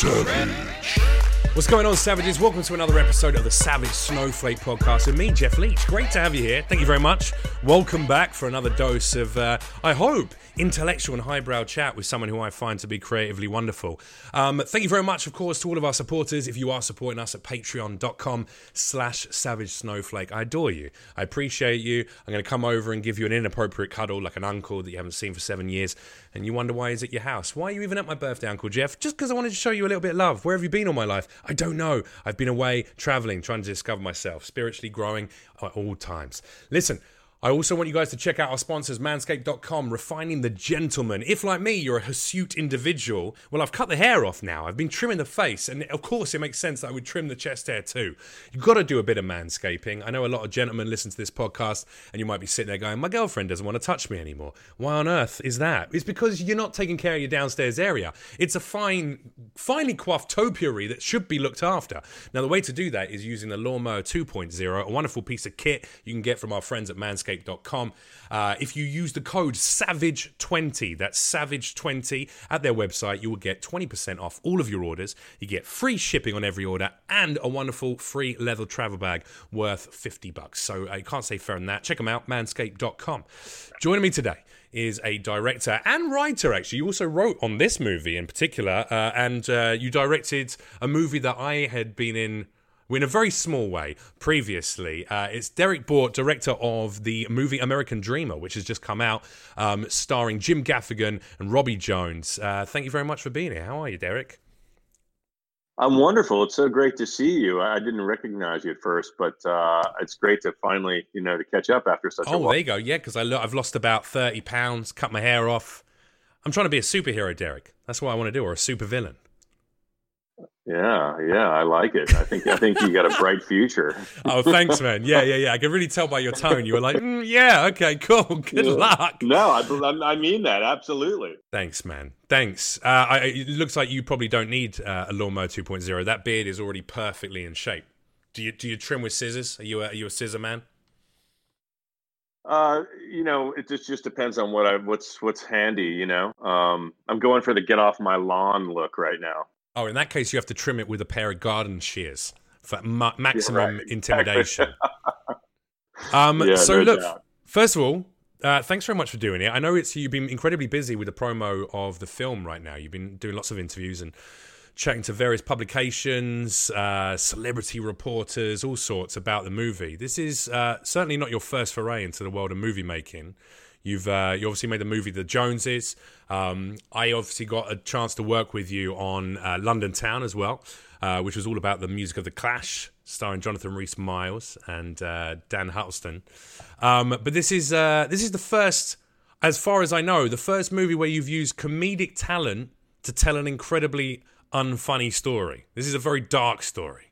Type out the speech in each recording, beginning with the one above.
Savage. What's going on, Savages? Welcome to another episode of the Savage Snowflake Podcast with me, Jeff Leach. Great to have you here. Thank you very much. Welcome back for another dose of, uh, I hope, intellectual and highbrow chat with someone who I find to be creatively wonderful. Um, thank you very much, of course, to all of our supporters. If you are supporting us at patreon.com slash savage snowflake, I adore you. I appreciate you. I'm going to come over and give you an inappropriate cuddle like an uncle that you haven't seen for seven years, and you wonder why he's at your house. Why are you even at my birthday, Uncle Jeff? Just because I wanted to show you a little bit of love. Where have you been all my life? I don't know. I've been away traveling, trying to discover myself, spiritually growing at all times. Listen, I also want you guys to check out our sponsors, manscaped.com, refining the gentleman. If, like me, you're a hirsute individual, well, I've cut the hair off now. I've been trimming the face, and of course, it makes sense that I would trim the chest hair too. You've got to do a bit of manscaping. I know a lot of gentlemen listen to this podcast, and you might be sitting there going, My girlfriend doesn't want to touch me anymore. Why on earth is that? It's because you're not taking care of your downstairs area. It's a fine, finely coiffed topiary that should be looked after. Now, the way to do that is using the Lawnmower 2.0, a wonderful piece of kit you can get from our friends at Manscaped manscaped.com. Uh, if you use the code SAVAGE20, that's SAVAGE20 at their website, you will get 20% off all of your orders. You get free shipping on every order and a wonderful free leather travel bag worth 50 bucks. So uh, you can't say fairer than that. Check them out, manscaped.com. Joining me today is a director and writer, actually. You also wrote on this movie in particular, uh, and uh, you directed a movie that I had been in in a very small way previously. Uh, it's Derrick Borte, director of the movie American Dreamer, which has just come out, um, starring Jim Gaffigan and Robbie Jones. Uh, thank you very much for being here. How are you, Derrick? I'm wonderful. It's so great to see you. I didn't recognize you at first, but uh, it's great to finally, you know, to catch up after such. Oh, a while. there you go. Yeah, because I lo- I've lost about thirty pounds, cut my hair off. I'm trying to be a superhero, Derrick. That's what I want to do, or a supervillain. Yeah, yeah, I like it. I think I think you got a bright future. oh, thanks, man. Yeah, yeah, yeah. I can really tell by your tone. You were like, mm, yeah, okay, cool. Good luck. No, I, I mean that absolutely. Thanks, man. Thanks. Uh, I, it looks like you probably don't need uh, a lawnmower 2.0. That beard is already perfectly in shape. Do you do you trim with scissors? Are you a, are you a scissor man? Uh, you know, it just just depends on what I what's what's handy. You know, um, I'm going for the get off my lawn look right now. Oh, in that case, you have to trim it with a pair of garden shears for ma- maximum right, intimidation. um, yeah, so, no look, doubt. first of all, uh, thanks very much for doing it. I know it's you've been incredibly busy with the promo of the film right now. You've been doing lots of interviews and chatting to various publications, uh, celebrity reporters, all sorts about the movie. This is uh, certainly not your first foray into the world of movie making. You've uh, you obviously made the movie The Joneses. Um, I obviously got a chance to work with you on uh, London Town as well, uh, which was all about the music of the Clash, starring Jonathan Rhys Meyers and uh, Dan Huttlestone. Um, but this is uh, this is the first, as far as I know, the first movie where you've used comedic talent to tell an incredibly unfunny story. This is a very dark story.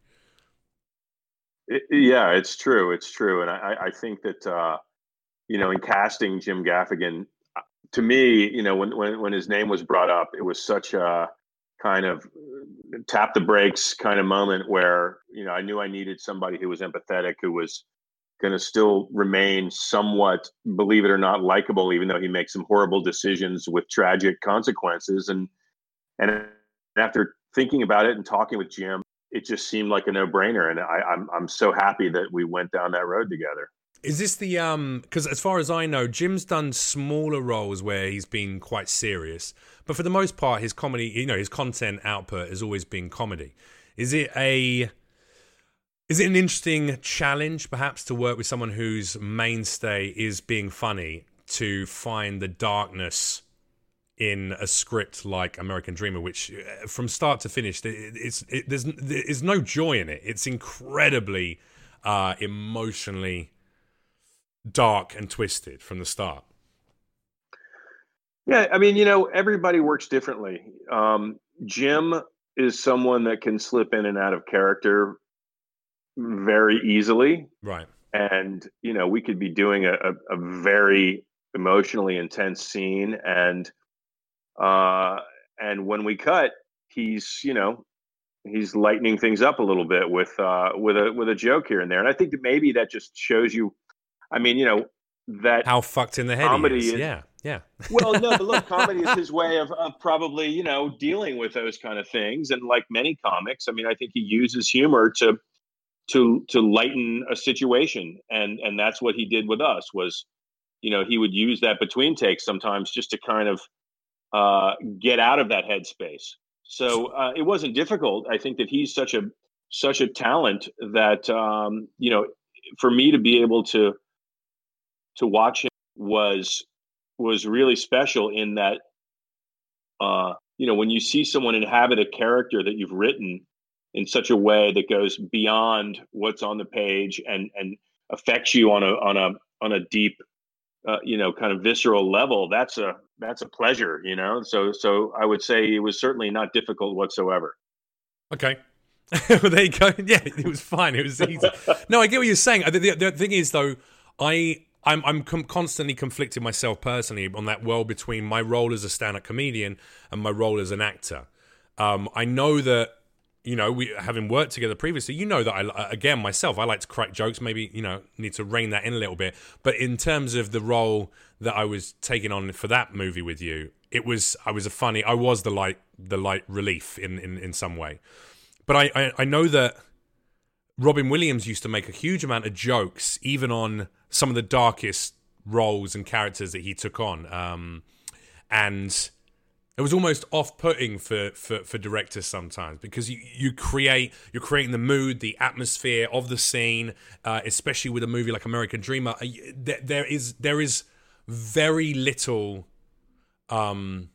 It, yeah, it's true. It's true, and I, I think that uh, you know, in casting Jim Gaffigan, uh, to me, you know, when when when his name was brought up, it was such a kind of uh, tap the brakes kind of moment where you know I knew I needed somebody who was empathetic, who was going to still remain somewhat, believe it or not, likable, even though he makes some horrible decisions with tragic consequences. And and after thinking about it and talking with Jim, it just seemed like a no brainer, and I, I'm I'm so happy that we went down that road together. Is this the um? Because as far as I know, Jim's done smaller roles where he's been quite serious, but for the most part, his comedy, you know, his content output has always been comedy. Is it a? Is it an interesting challenge, perhaps, to work with someone whose mainstay is being funny to find the darkness in a script like American Dreamer, which uh, from start to finish, it's it, there's there's no joy in it. It's incredibly uh, emotionally dark and twisted from the start. Yeah, I mean, you know, everybody works differently. Um, Jim is someone that can slip in and out of character very easily. Right. And, you know, we could be doing a, a, a very emotionally intense scene and uh and when we cut, he's, you know, he's lightening things up a little bit with uh with a with a joke here and there. And I think that maybe that just shows you I mean, you know, that how fucked in the head comedy is. is. Yeah. Yeah. well, no, but look, comedy is his way of, of probably, you know, dealing with those kind of things. And like many comics, I mean, I think he uses humor to to to lighten a situation. And and that's what he did with us was, you know, he would use that between takes sometimes just to kind of uh, get out of that headspace. So uh, it wasn't difficult. I think that he's such a such a talent that um, you know, for me to be able to to watch him was was really special in that uh, you know when you see someone inhabit a character that you've written in such a way that goes beyond what's on the page and and affects you on a on a on a deep uh, you know kind of visceral level that's a that's a pleasure you know? So so i would say it was certainly not difficult whatsoever. Okay. Well, there you go. Yeah it was fine. It was easy. No i get what you're saying. The, the, the thing is though i I'm I'm com- constantly conflicting myself personally on that world between my role as a stand-up comedian and my role as an actor. Um, I know that you know we having worked together previously. You know that I again myself I like to crack jokes. Maybe you know need to rein that in a little bit. But in terms of the role that I was taking on for that movie with you, it was I was a funny. I was the light the light relief in in in some way. But I, I, I know that Robin Williams used to make a huge amount of jokes, even on some of the darkest roles and characters that he took on. Um, and it was almost off-putting for, for, for directors sometimes because you, you create you're creating the mood, the atmosphere of the scene, uh, especially with a movie like American Dreamer. Uh, there, there is there is very little. Um,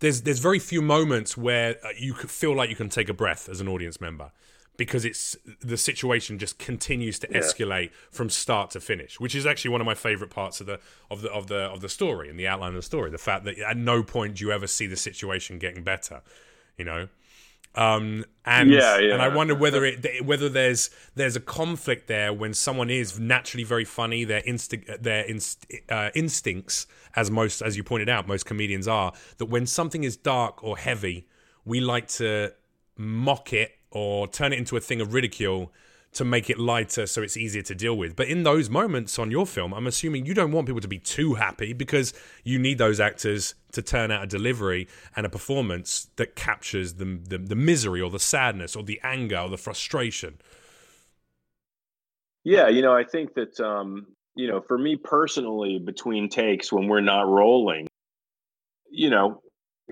there's there's very few moments where uh, you feel like you can take a breath as an audience member because it's the situation just continues to escalate yeah. from start to finish, which is actually one of my favorite parts of the of the of the of the story and the outline of the story. The fact that at no point do you ever see the situation getting better, you know. Um, and yeah, yeah. and I wonder whether it whether there's there's a conflict there when someone is naturally very funny, their instinct their inst- uh, instincts, as most as you pointed out, most comedians are that when something is dark or heavy, we like to mock it or turn it into a thing of ridicule to make it lighter so it's easier to deal with. But in those moments on your film, I'm assuming you don't want people to be too happy because you need those actors to turn out a delivery and a performance that captures the, the, the misery or the sadness or the anger or the frustration. Yeah, you know, I think that, um, you know, for me personally, between takes when we're not rolling, you know,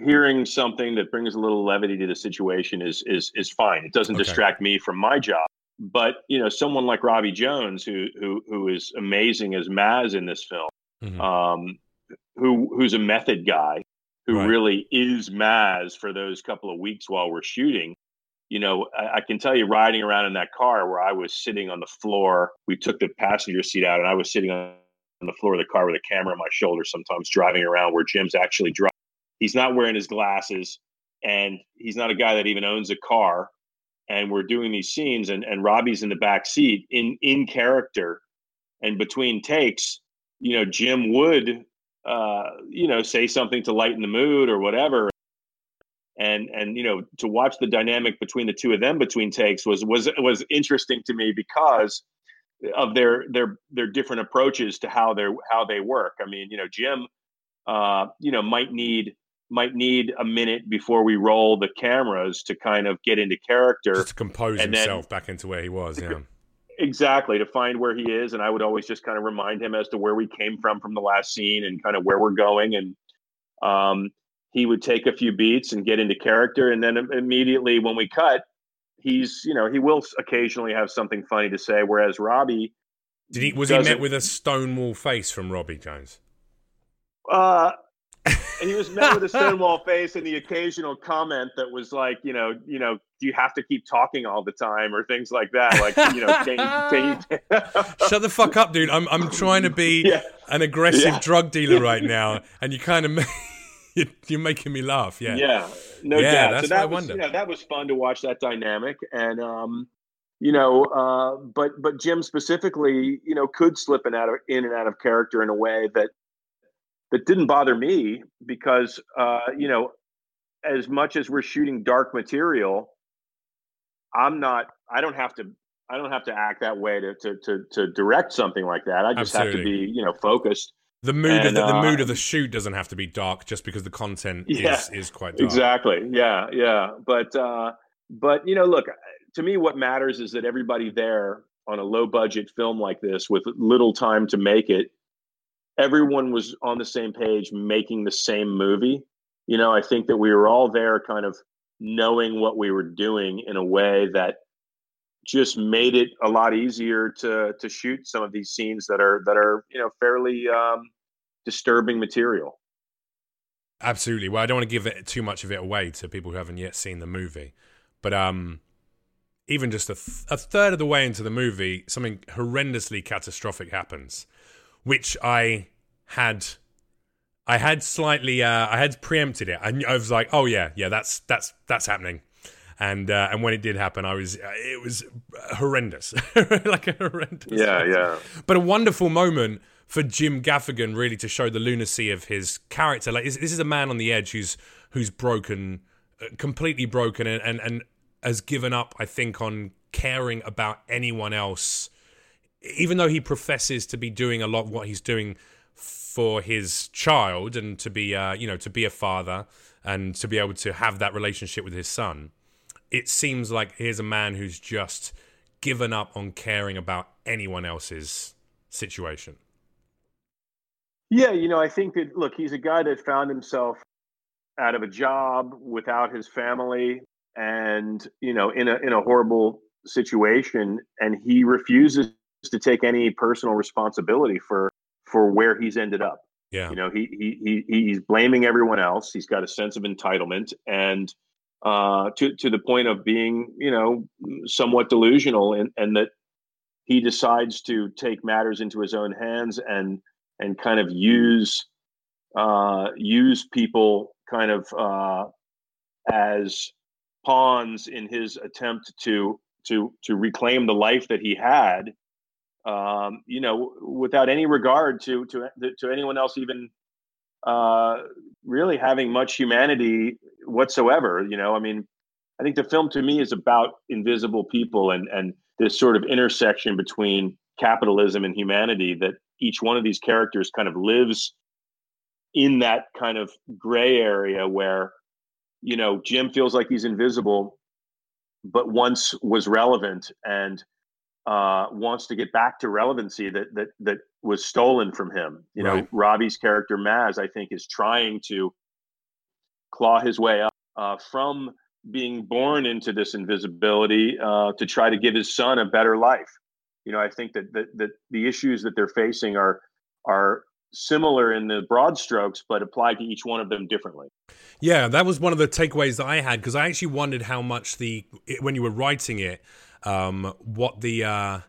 hearing something that brings a little levity to the situation is is is fine. It doesn't okay. distract me from my job. But you know, someone like Robbie Jones, who who who is amazing as Maz in this film, mm-hmm. um, who who's a method guy, who right. really is Maz for those couple of weeks while we're shooting. You know, I, I, can tell you, riding around in that car where I was sitting on the floor, we took the passenger seat out, and I was sitting on the floor of the car with a camera on my shoulder, sometimes driving around where Jim's actually driving he's not wearing his glasses and he's not a guy that even owns a car. And we're doing these scenes and, and robbie's in the back seat in in character. And between takes you know jim would uh, you know say something to lighten the mood or whatever. And and you know to watch the dynamic between the two of them between takes was was was interesting to me because of their their their different approaches to how they how they work. I mean you know jim uh, you know might need might need a minute before we roll the cameras to kind of get into character just to compose himself then, back into where he was yeah. Exactly to find where he is and i would always just kind of remind him as to where we came from from the last scene and kind of where we're going and um, he would take a few beats and get into character and then immediately when we cut he's you know he will occasionally have something funny to say whereas robbie did he was he met with a stonewall face from robbie jones? Uh and he was met with a stonewall face and the occasional comment that was like, you know, you know, do you have to keep talking all the time or things like that? Like, you know, can you, can you... shut the fuck up, dude. I'm I'm trying to be yeah. an aggressive yeah. drug dealer right now, and you kind of you're making me laugh. Yeah, yeah, no yeah, doubt. That's so that was, you know, that was fun to watch that dynamic, and um, you know, uh, but but Jim specifically, you know, could slip in out of in and out of character in a way that that didn't bother me because uh, you know as much as we're shooting dark material i'm not i don't have to i don't have to act that way to to to, to direct something like that i just Absolutely. have to be you know focused the mood and, of the, the uh, mood of the shoot doesn't have to be dark just because the content yeah, is is quite dark. Exactly. Yeah, yeah. But uh, but you know, look, to me, what matters is that everybody there on a low budget film like this, with little time to make it, everyone was on the same page, making the same movie. You know, I think that we were all there, kind of knowing what we were doing in a way that just made it a lot easier to to shoot some of these scenes that are that are you know fairly um, disturbing material. Absolutely. Well, I don't want to give it too much of it away to people who haven't yet seen the movie, but um, even just a, th- a third of the way into the movie, something horrendously catastrophic happens, which I had. I had slightly, uh, I had preempted it. I, I was like, "Oh yeah, yeah, that's that's that's happening." and uh, and when it did happen, I was uh, it was horrendous, like a horrendous. Yeah, yeah. But a wonderful moment for Jim Gaffigan, really, to show the lunacy of his character. Like this, this is a man on the edge who's who's broken, uh, completely broken, and, and and has given up. I think on caring about anyone else, even though he professes to be doing a lot what he's doing for his child and to be uh, you know to be a father and to be able to have that relationship with his son it seems like here's a man who's just given up on caring about anyone else's situation. Yeah, you know, I think that look, he's a guy that found himself out of a job without his family and, you know, in a in a horrible situation and he refuses to take any personal responsibility for for where he's ended up. Yeah. You know, he he he he's blaming everyone else. He's got a sense of entitlement and uh, to to the point of being, you know, somewhat delusional, and and that he decides to take matters into his own hands and and kind of use uh, use people kind of uh, as pawns in his attempt to to to reclaim the life that he had um, you know without any regard to to to anyone else even uh, really having much humanity whatsoever. You know, I mean, I think the film to me is about invisible people and and this sort of intersection between capitalism and humanity that each one of these characters kind of lives in that kind of gray area where you know Jim feels like he's invisible but once was relevant and uh, wants to get back to relevancy that that that was stolen from him. You right. know, Robbie's character Maz, I think, is trying to claw his way up uh, from being born into this invisibility uh, to try to give his son a better life. You know, I think that, that that the issues that they're facing are are similar in the broad strokes, but applied to each one of them differently. Yeah, that was one of the takeaways that I had because I actually wondered how much the when you were writing it, um, what the uh,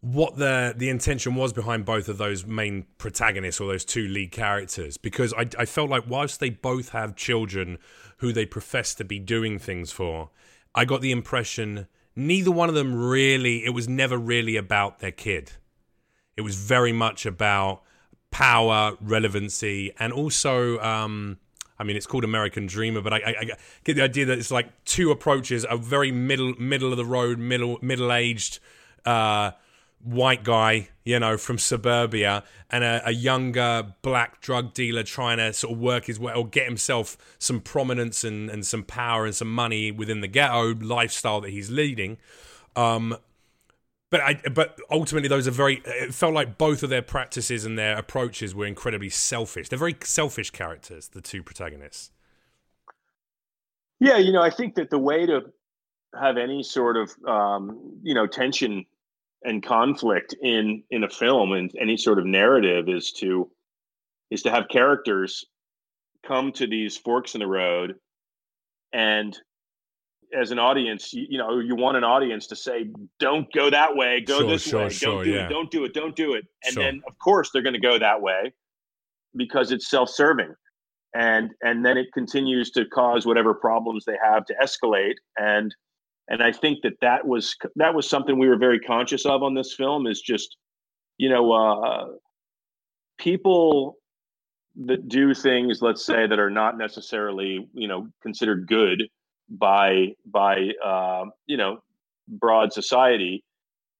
what the the intention was behind both of those main protagonists or those two lead characters because I, I felt like whilst they both have children who they profess to be doing things for, I got the impression neither one of them really it was never really about their kid. It was very much about power, relevancy, and also um, I mean, it's called American Dreamer, but I, I, I, get the idea that it's like two approaches: a very middle, middle of the road, middle, middle aged, uh, white guy, you know, from suburbia, and a, a, younger black drug dealer trying to sort of work his way or get himself some prominence and, and some power and some money within the ghetto lifestyle that he's leading. Um, but I, but ultimately, those are very. It felt like both of their practices and their approaches were incredibly selfish. They're very selfish characters, the two protagonists. Yeah, you know, I think that the way to have any sort of um, you know tension and conflict in in a film and any sort of narrative is to is to have characters come to these forks in the road and as an audience you, you know you want an audience to say don't go that way. Go sure, this sure, way. Sure, don't do yeah. it don't do it. Don't do it. And then of course they're going to go that way because it's self-serving. And and then it continues to cause whatever problems they have to escalate. And and I think that that was that was something we were very conscious of on this film is just you know uh, people that do things let's say that are not necessarily you know considered good by by uh, you know broad society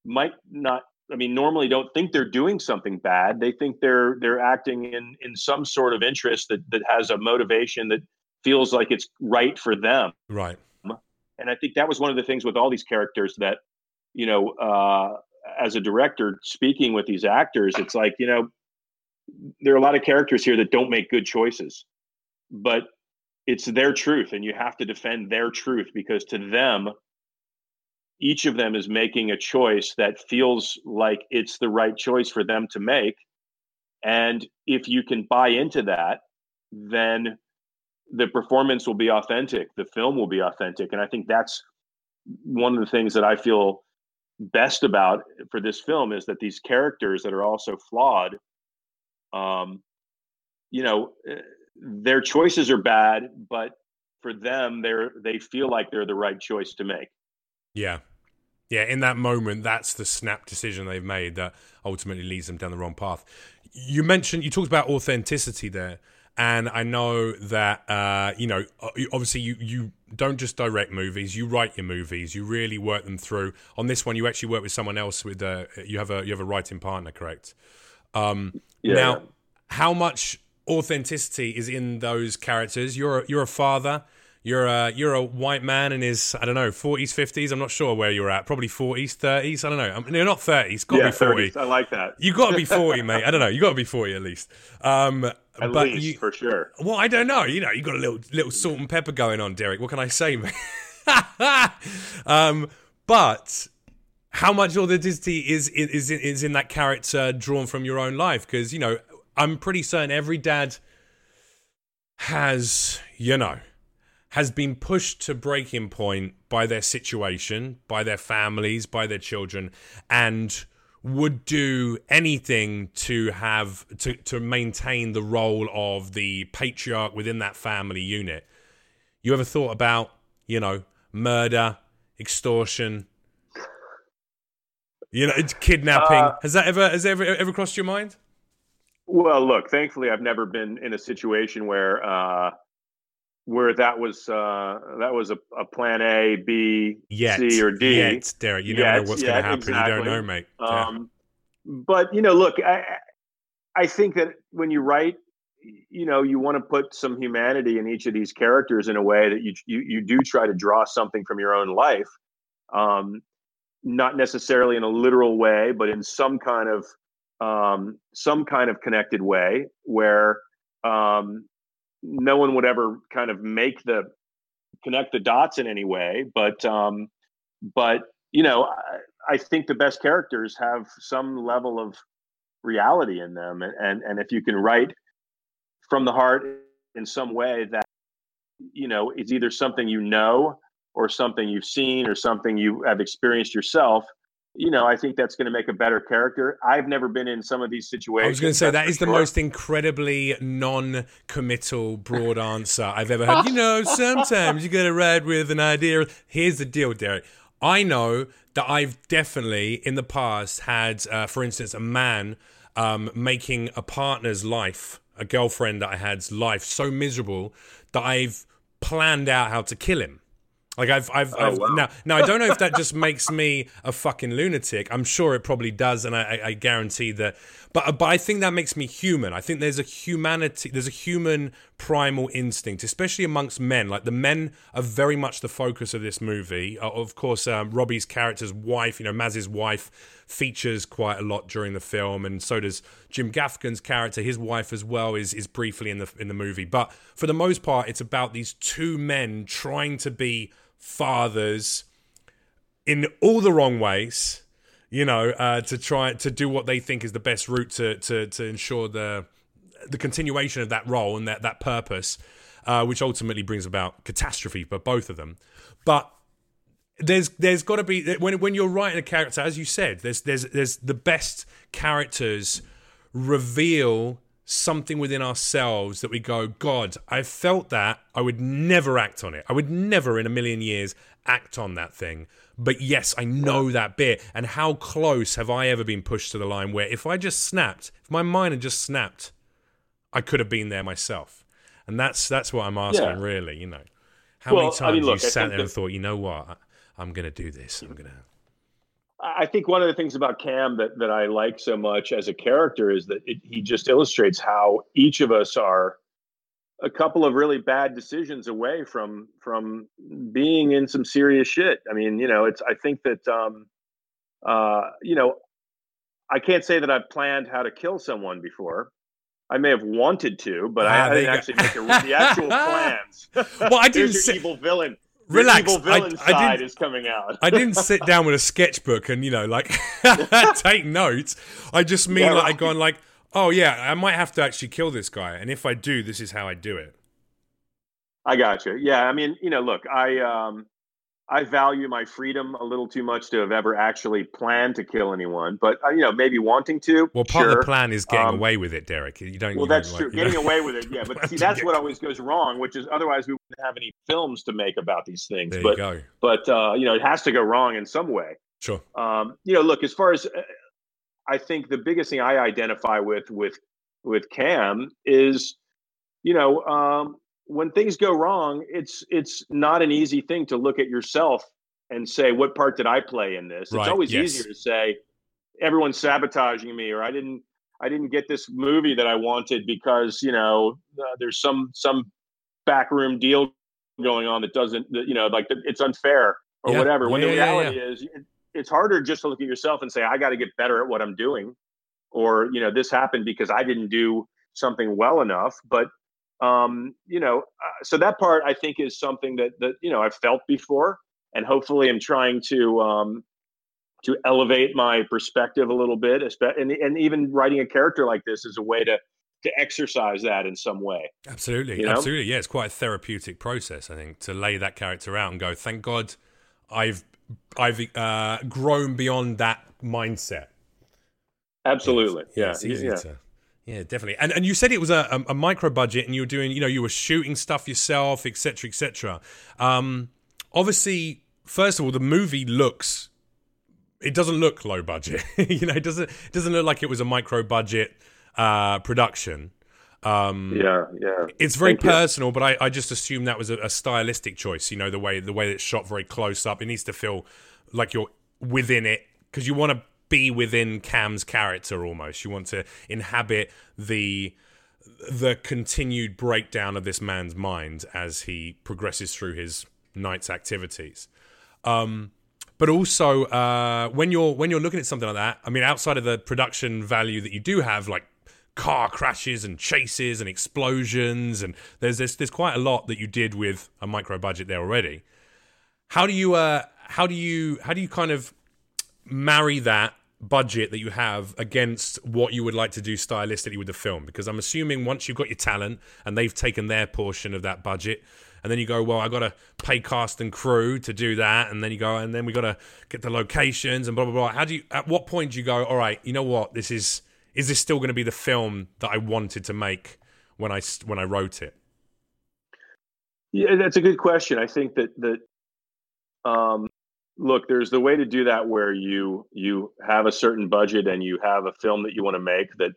might not I mean, normally don't think they're doing something bad. They think they're they're acting in in some sort of interest that that has a motivation that feels like it's right for them. Right. And I think that was one of the things with all these characters that, you know, uh, as a director speaking with these actors, it's like you know, there are a lot of characters here that don't make good choices, but it's their truth, and you have to defend their truth because to them, each of them is making a choice that feels like it's the right choice for them to make. And if you can buy into that, then the performance will be authentic, the film will be authentic. And I think that's one of the things that I feel best about for this film is that these characters that are also flawed, um, you know, eh, their choices are bad, but for them, they're they feel like they're the right choice to make. Yeah. Yeah, in that moment, that's the snap decision they've made that ultimately leads them down the wrong path. You mentioned, you talked about authenticity there. And I know that, uh, you know, obviously you, you don't just direct movies, you write your movies, you really work them through. On this one, you actually work with someone else with, uh, you have a, you have a writing partner, correct? Um, yeah. Now, how much authenticity is in those characters? You're a, you're a father you're a you're a white man in his I don't know 40s 50s. I'm not sure where you're at. Probably 40s 30s. I don't know. I mean, you're not 30s. Got to yeah, be 40. 30s. I like that. You got to be 40, mate. I don't know. You got to be 40 at least. Um, at but least you, for sure. Well, I don't know. You know, you got a little little salt and pepper going on, Derrick. What can I say, mate? um, but how much authenticity is is is in that character drawn from your own life? Because you know, I'm pretty certain every dad has, you know has been pushed to breaking point by their situation, by their families, by their children, and would do anything to have to, to maintain the role of the patriarch within that family unit. You ever thought about, you know, murder, extortion, you know, kidnapping? Uh, has that ever has ever ever crossed your mind? Well, look, thankfully, I've never been in a situation where uh, where that was uh, that was a, a plan A, B, yet, C, or D. Yet, Derrick, you never know what's going to happen. Exactly. You don't know, mate. Um, But you know, look, I I think that when you write, you know, you want to put some humanity in each of these characters in a way that you you you do try to draw something from your own life, um, not necessarily in a literal way, but in some kind of um, some kind of connected way where um, no one would ever kind of make the connect the dots in any way but um but you know I, I think the best characters have some level of reality in them. And, and and if you can write from the heart in some way that you know is either something you know or something you've seen or something you have experienced yourself you know, I think that's going to make a better character. I've never been in some of these situations. I was going to say that is sure. the most incredibly non-committal broad answer I've ever heard. you know, sometimes you got to ride with an idea. Here's the deal, Derrick. I know that I've definitely in the past had, uh, for instance, a man um, making a partner's life, a girlfriend that I had's life, so miserable that I've planned out how to kill him. Like I've, I've, oh, I've wow. now, now I don't know if that just makes me a fucking lunatic. I'm sure it probably does, and I, I guarantee that. But, but I think that makes me human. I think there's a humanity, there's a human primal instinct, especially amongst men. Like the men are very much the focus of this movie. Uh, of course, um, Robbie's character's wife, you know, Maz's wife, features quite a lot during the film, and so does Jim Gaffigan's character. His wife as well is is briefly in the in the movie. But for the most part, it's about these two men trying to be fathers in all the wrong ways, you know, uh, to try to do what they think is the best route to to to ensure the the continuation of that role and that that purpose, uh, which ultimately brings about catastrophe for both of them. But there's there's got to be when when you're writing a character, as you said, there's there's there's the best characters reveal something within ourselves that we go, God, I felt that. I would never act on it. I would never in a million years act on that thing. But yes, I know that bit. And how close have I ever been pushed to the line where if I just snapped, if my mind had just snapped, I could have been there myself. And that's that's what I'm asking, yeah. really. You know, how well, many times I mean, look, you sat there and thought, you know what, I'm going to do this. I'm going to. I think one of the things about Cam that that I like so much as a character is that it, he just illustrates how each of us are a couple of really bad decisions away from from being in some serious shit. I mean, you know, it's I think that um uh you know, I can't say that I've planned how to kill someone before. I may have wanted to, but ah, I, I didn't actually make a, the actual plans. Well, I didn't say evil villain. Relax. evil villain I, side is coming out. I didn't sit down with a sketchbook and you know like take notes. I just mean yeah, like right. going like, oh yeah, I might have to actually kill this guy, and if I do, this is how I do it. I got you. Yeah, I mean, you know, look, I um, I value my freedom a little too much to have ever actually planned to kill anyone, but uh, you know, maybe wanting to. Well, part sure. of the plan is getting um, away with it, Derrick. You don't. Well, that's true. Like, getting know, away with it, yeah. But see, that's what always goes wrong. Which is otherwise we wouldn't have any films to make about these things. There but, you go. But uh, you know, it has to go wrong in some way. Sure. Um, you know, look as far as uh, I think the biggest thing I identify with with with Cam is, you know, um, when things go wrong, it's it's not an easy thing to look at yourself and say what part did I play in this. Right. It's always yes. easier to say everyone's sabotaging me or I didn't I didn't get this movie that I wanted because you know uh, there's some some backroom deal going on that doesn't you know like it's unfair or yeah. whatever. When yeah, the reality yeah, is it's harder just to look at yourself and say I got to get better at what I'm doing or you know this happened because I didn't do something well enough but um you know uh, so that part I think is something that that you know I've felt before and hopefully I'm trying to um, to elevate my perspective a little bit. And, and even writing a character like this is a way to to exercise that in some way. Absolutely, you know? absolutely. Yeah, it's quite a therapeutic process. I think to lay that character out and go, thank God, I've I've uh, grown beyond that mindset. Absolutely, it's, yeah, it's easy yeah. Yeah, definitely. And and you said it was a, a, a, micro budget, and you were doing, you know, you were shooting stuff yourself, etc., etc. Um, obviously, first of all, the movie looks it doesn't look low budget. you know, it doesn't it doesn't look like it was a micro budget uh, production. Um, yeah, yeah. It's very Thank personal, you. but I, I just assume that was a, a, stylistic choice. You know, the way the way it's shot very close up. It needs to feel like you're within it because you want to be within Cam's character almost. You want to inhabit the the continued breakdown of this man's mind as he progresses through his night's activities. Um, but also uh, when you're when you're looking at something like that, I mean, outside of the production value that you do have, like car crashes and chases and explosions, and there's this, there's quite a lot that you did with a micro budget there already. How do you uh, how do you how do you kind of marry that budget that you have against what you would like to do stylistically with the film because i'm assuming once you've got your talent and they've taken their portion of that budget and then you go, well, I got to pay cast and crew to do that, and then you go, and then we got to get the locations and blah blah blah. How do you? At what point do you go? All right, you know what? This is is this still going to be the film that I wanted to make when I when I wrote it? Yeah, that's a good question. I think that that um, look, there's the way to do that where you you have a certain budget and you have a film that you want to make that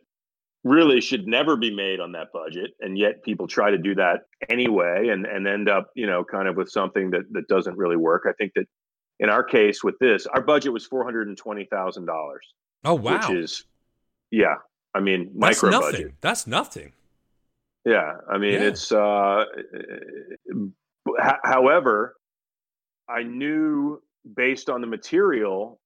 really should never be made on that budget and yet people try to do that anyway and and end up you know kind of with something that that doesn't really work i think that in our case with this our budget was $420000 oh wow which is yeah i mean that's micro nothing. budget that's nothing yeah i mean yeah. it's uh eh, eh, eh, however i knew based on the material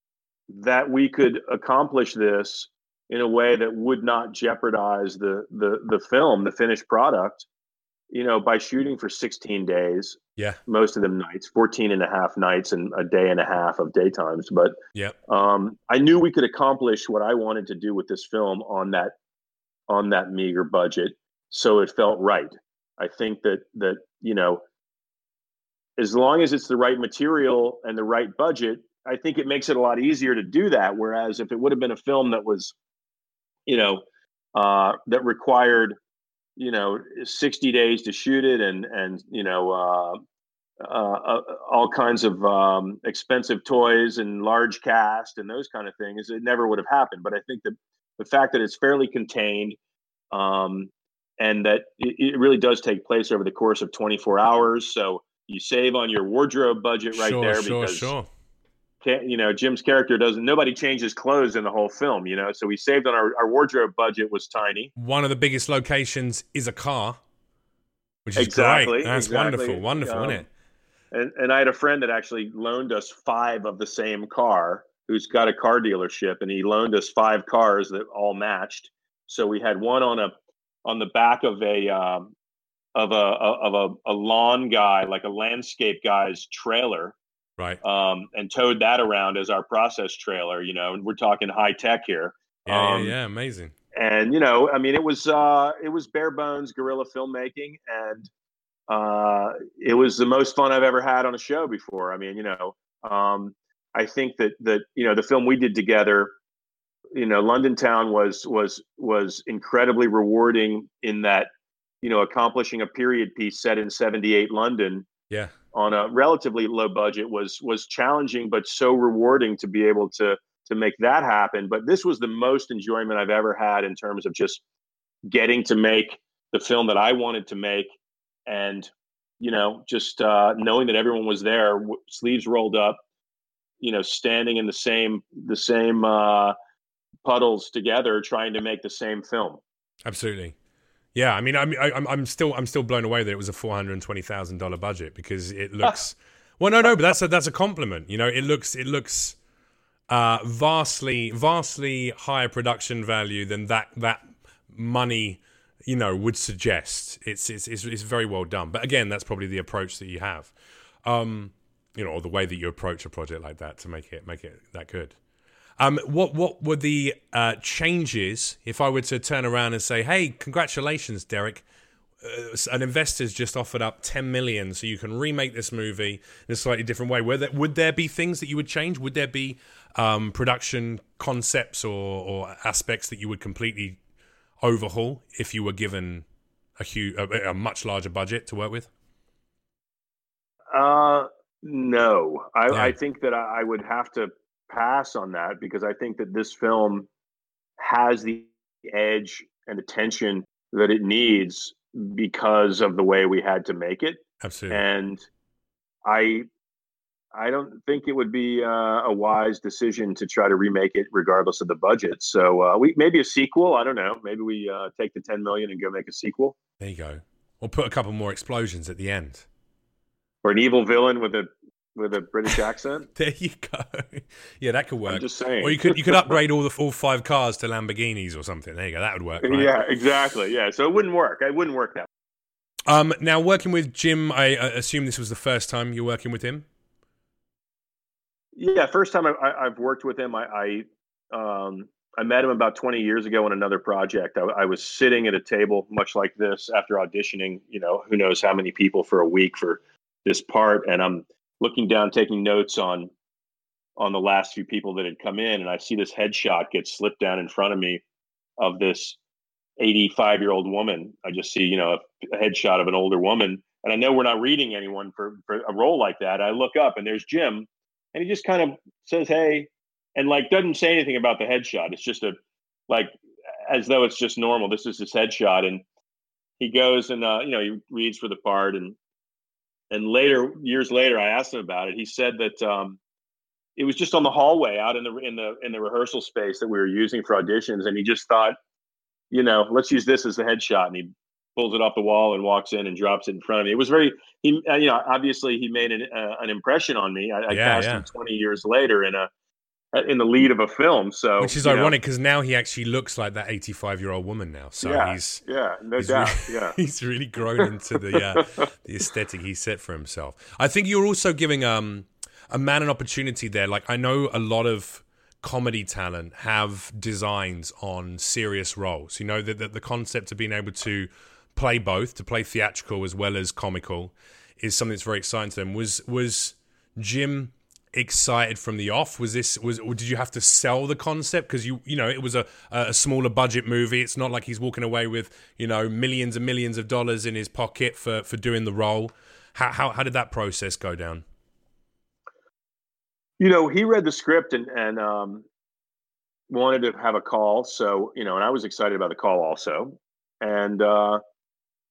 that we could accomplish this in a way that would not jeopardize the the the film, the finished product, you know, by shooting for 16 days. Yeah. Most of them nights, 14 and a half nights and a day and a half of daytimes. But yeah. Um, I knew we could accomplish what I wanted to do with this film on that on that meager budget. So it felt right. I think that that, you know, as long as it's the right material and the right budget, I think it makes it a lot easier to do that. Whereas if it would have been a film that was you know, uh, that required, you know, 60 days to shoot it and, and, you know, uh, uh, uh, all kinds of um, expensive toys and large cast and those kind of things, it never would have happened. But I think that the fact that it's fairly contained um, and that it, it, really does take place over the course of 24 hours. So you save on your wardrobe budget right sure, there sure, because sure you know, Jim's character doesn't. Nobody changes clothes in the whole film. You know, so we saved on our, our wardrobe budget was tiny. One of the biggest locations is a car, which is exactly, great. That's exactly. wonderful, wonderful, um, isn't it? And and I had a friend that actually loaned us five of the same car, who's got a car dealership, and he loaned us five cars that all matched. So we had one on a on the back of a um, of a of a, a lawn guy, like a landscape guy's trailer, right? Um, and towed that around as our process trailer. You know, and we're talking high tech here. Yeah, um, yeah, yeah, amazing. And you know, I mean, it was uh, it was bare bones guerrilla filmmaking, and uh, it was the most fun I've ever had on a show before. I mean, you know, um, I think that that you know the film we did together, you know, London Town was was was incredibly rewarding in that you know accomplishing a period piece set in 78 london yeah. on a relatively low budget was was challenging but so rewarding to be able to to make that happen. But this was the most enjoyment i've ever had in terms of just getting to make the film that i wanted to make and you know just uh, knowing that everyone was there w- sleeves rolled up you know standing in the same the same uh, puddles together trying to make the same film. Absolutely yeah, I mean, I I, I'm I'm still I'm still blown away that it was a four hundred and twenty thousand dollar budget because it looks. well, no, no, but that's a that's a compliment. You know, it looks it looks uh, vastly vastly higher production value than that that money you know would suggest. It's it's it's, it's very well done. But again, that's probably the approach that you have. Um, you know, or the way that you approach a project like that to make it make it that good. Um, what what were the uh, changes if I were to turn around and say, "Hey, congratulations, Derrick"? Uh, an investor's just offered up 10 million so you can remake this movie in a slightly different way would there, would there be things that you would change would there be um, production concepts or, or, aspects that you would completely overhaul if you were given a huge a, a much larger budget to work with uh no I, yeah. I think that I would have to pass on that because I think that this film has the edge and attention that it needs because of the way we had to make it. Absolutely. And I I don't think it would be uh, a wise decision to try to remake it regardless of the budget. So uh, we maybe a sequel. I don't know. Maybe we uh, take the ten million and go make a sequel. There you go. We'll put a couple more explosions at the end. Or an evil villain with a with a British accent. there you go. Yeah, that could work. I'm just saying. Or you could you could upgrade all the all five cars to Lamborghinis or something. There you go. That would work. Right? Yeah, exactly. Yeah, so it wouldn't work. It wouldn't work that. Um, now working with Jim, I assume this was the first time you're working with him. Yeah, first time I, have worked with him. I, I um, I met him about 20 years ago on another project. I, I, was sitting at a table much like this after auditioning, you know, who knows how many people for a week for this part. And I'm looking down, taking notes on on the last few people that had come in, and I see this headshot get slipped down in front of me of this 85 year old woman. I just see, you know, a, a, headshot of an older woman, and I know we're not reading anyone for for a role like that. I look up, and there's Jim, and he just kind of says, "Hey," and like doesn't say anything about the headshot. It's just a like as though it's just normal. This is his headshot, and he goes and uh, you know he reads for the part and and later, years later, I asked him about it. He said that um, it was just on the hallway out in the in the in the rehearsal space that we were using for auditions, and he just thought, you know, let's use this as the headshot, and he pulls it off the wall and walks in and drops it in front of me. It was very, he, uh, you know, obviously he made an, uh, an impression on me. I, I yeah, cast yeah. him 20 years later in a in the lead of a film. So which is ironic because now he actually looks like that 85 year old woman now. So yeah, he's yeah, no he's doubt. Really, yeah, he's really grown into the uh, the aesthetic he set for himself. I think you're also giving um a man an opportunity there. Like I know a lot of comedy talent have designs on serious roles. You know that the, the concept of being able to play both, to play theatrical as well as comical, is something that's very exciting to them. Was was Jim excited from the off? Was this was or did you have to sell the concept because you you know it was a a smaller budget movie? It's not like he's walking away with you know millions and millions of dollars in his pocket for for doing the role. How how how did that process go down? You know, he read the script and and um, wanted to have a call. So you know, and I was excited about the call also. And uh,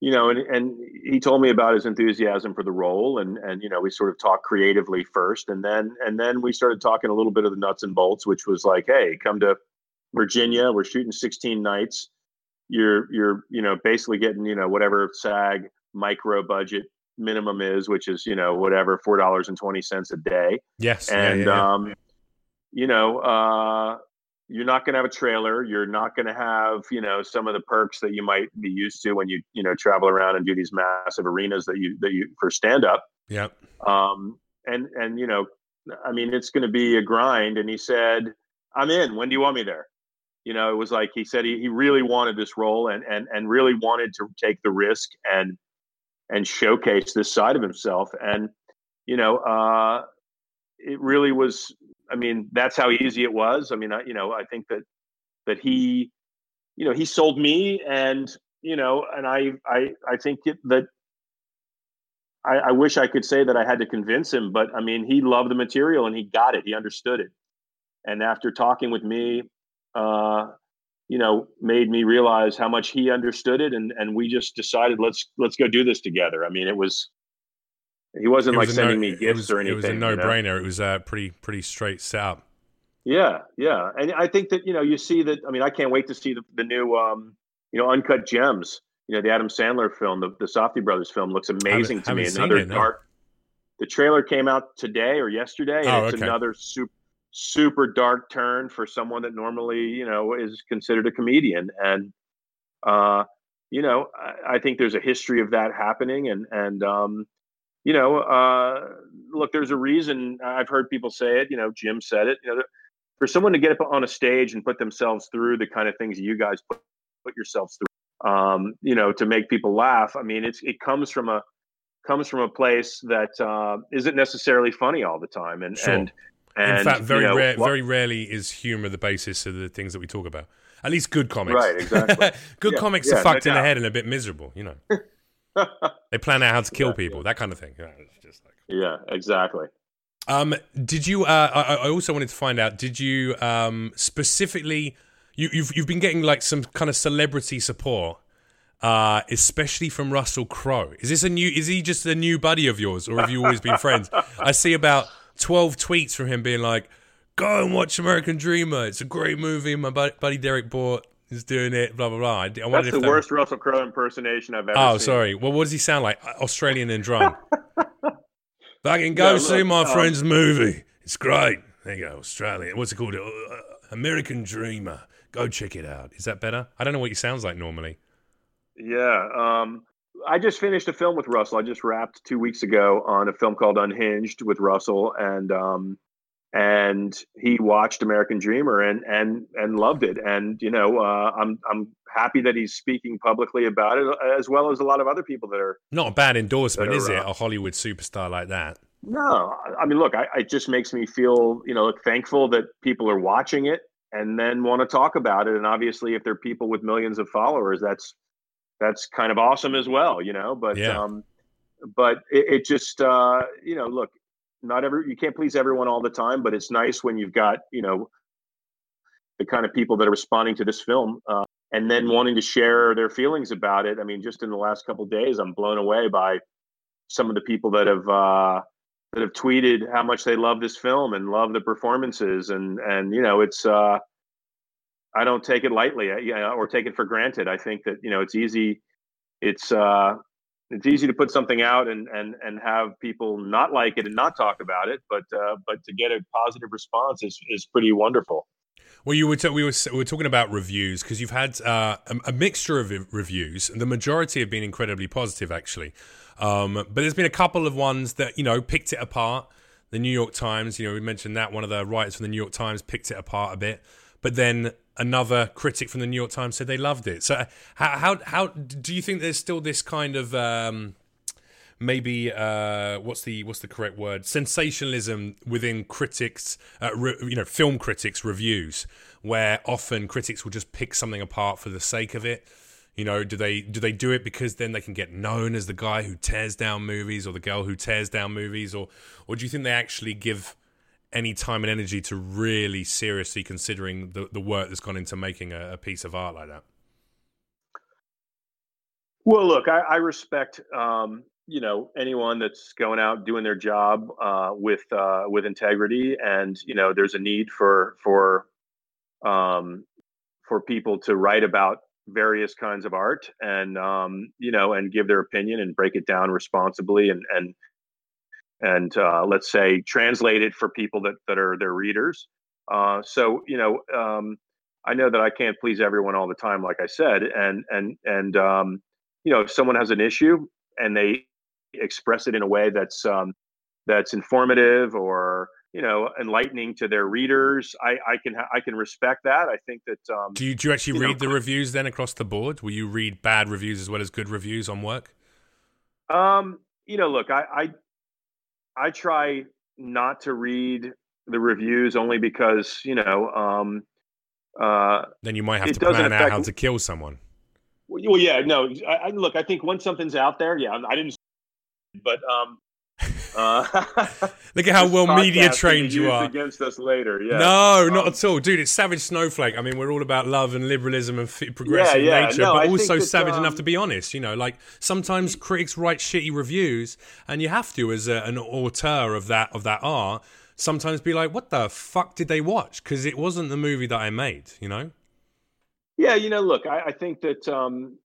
you know, and and he told me about his enthusiasm for the role, and and you know, we sort of talked creatively first, and then and then we started talking a little bit of the nuts and bolts, which was like, hey, come to Virginia, we're shooting 16 nights. You're you're you know basically getting you know whatever SAG micro budget minimum is, which is you know whatever four dollars and twenty cents a day. Yes, and yeah, yeah, um, you know, uh, you're not going to have a trailer. You're not going to have you know some of the perks that you might be used to when you you know travel around and do these massive arenas that you that you for stand up. Yeah. Um, and and you know, I mean, it's going to be a grind. And he said, "I'm in. When do you want me there?" You know, it was like he said he, he really wanted this role and and and really wanted to take the risk and and showcase this side of himself. And you know, uh, it really was. I mean, that's how easy it was. I mean, I, you know, I think that that he, you know, he sold me, and you know, and I, I, I think it, that I, I wish I could say that I had to convince him, but I mean, he loved the material and he got it. He understood it. And after talking with me, uh, you know, made me realize how much he understood it, and and we just decided let's let's go do this together. I mean, it was he wasn't It like was sending no- me gifts was- or anything. It was a you know? no-brainer. It was uh, pretty pretty straight setup. Yeah, yeah, and I think that you know you see that. I mean, I can't wait to see the, the new um, you know Uncut Gems. You know, the Adam Sandler film, the the Safdie Brothers film, looks amazing to me. haven't Another it, no. dark. The trailer came out today or yesterday, and Oh, it's okay. another super super dark turn for someone that normally you know is considered a comedian, and uh, you know I, I think there's a history of that happening, and and um, you know, uh, look, there's a reason I've heard people say it. You know, Jim said it. You know, for someone to get up on a stage and put themselves through the kind of things you guys put, put yourselves through, um, you know, to make people laugh. I mean, it's it comes from a comes from a place that uh, not necessarily funny all the time, and Sure. and and In fact, very you know, rare, what- very rarely is humor the basis of the things that we talk about. At least good comics. Right, exactly. good Yeah, comics yeah, are fucked no in the head and a bit miserable. You know, they plan out how to kill Yeah, people, that kind of thing. Yeah, it's just like. yeah, exactly. Um, did you? Uh, I, I also wanted to find out. Did you um, specifically? You, you've you've been getting like some kind of celebrity support, uh, especially from Russell Crowe. Is this a new? Is he just a new buddy of yours, or have you always been friends? I see about twelve tweets from him being like, "Go and watch American Dreamer. It's a great movie. My buddy, buddy Derrick Borte is doing it." Blah blah blah. I, I That's the that- worst Russell Crowe impersonation I've ever Oh, seen. sorry. Well, what does he sound like? Australian and drunk. Fucking go Yeah, see look, my um, friend's movie. It's great. There you go, Australian. What's it called? Uh, American Dreamer. Go check it out. Is that better? I don't know what he sounds like normally. Yeah. Um, I just finished a film with Russell. I just wrapped two weeks ago on a film called Unhinged with Russell, and um, and he watched American Dreamer and and and loved it. And you know, uh, I'm I'm happy that he's speaking publicly about it, as well as a lot of other people that are. Not a bad endorsement, Better, is it? uh, A Hollywood superstar like that. No, I mean, look, I, it just makes me feel you know thankful that people are watching it and then want to talk about it. And obviously, if they're people with millions of followers, that's that's kind of awesome as well, you know. But Yeah. um, but it, it just uh, you know, look, not every you can't please everyone all the time, but it's nice when you've got you know the kind of people that are responding to this film uh, and then wanting to share their feelings about it. I mean, just in the last couple days, I'm blown away by some of the people that have uh, that have tweeted how much they love this film and love the performances and and you know it's uh, I don't take it lightly, uh, or take it for granted. I think that you know it's easy, it's uh, it's easy to put something out and and and have people not like it and not talk about it, but uh, but to get a positive response is is pretty wonderful. Well, you were ta- we were we were talking about reviews because you've had uh, a, a mixture of reviews. The majority have been incredibly positive, actually. Um, but there's been a couple of ones that you know picked it apart. The New York Times, you know, we mentioned that one of the writers from the New York Times picked it apart a bit. But then another critic from the New York Times said they loved it. So how how how do you think there's still this kind of um, maybe uh, what's the what's the correct word? Sensationalism within critics uh, re, you know film critics reviews where often critics will just pick something apart for the sake of it. You know do they do they do it because then they can get known as the guy who tears down movies or the girl who tears down movies? Or or do you think they actually give any time and energy to really seriously considering the, the work that's gone into making a, a piece of art like that? Well, look, I, I respect um, you know anyone that's going out doing their job uh, with uh, with integrity, and you know there's a need for for um, for people to write about various kinds of art and um, you know and give their opinion and break it down responsibly and and and uh, let's say translate it for people that that are their readers. Uh, so you know, um, I know that I can't please everyone all the time, like I said, and and and um, you know, if someone has an issue and they express it in a way that's um, that's informative or you know enlightening to their readers i i can i can respect that. I think that um, do you do you actually you read know, the reviews then across the board? Will you read bad reviews as well as good reviews on work? Um you know look i i i try not to read the reviews only because you know um uh then you might have to plan out how to kill someone. Well yeah no I, I look i think once something's out there yeah i didn't but um, uh, Look at how well media trained you are. Against us later, yeah. No, um, not at all, dude. It's savage snowflake. I mean, we're all about love and liberalism and progressive yeah, yeah. nature, no, but I also savage um, enough to be honest. You know, like sometimes critics write shitty reviews, and you have to, as a, an auteur of that of that art, sometimes be like, "What the fuck did they watch?" Because it wasn't the movie that I made. You know. Yeah, you know, look, I, I think that um,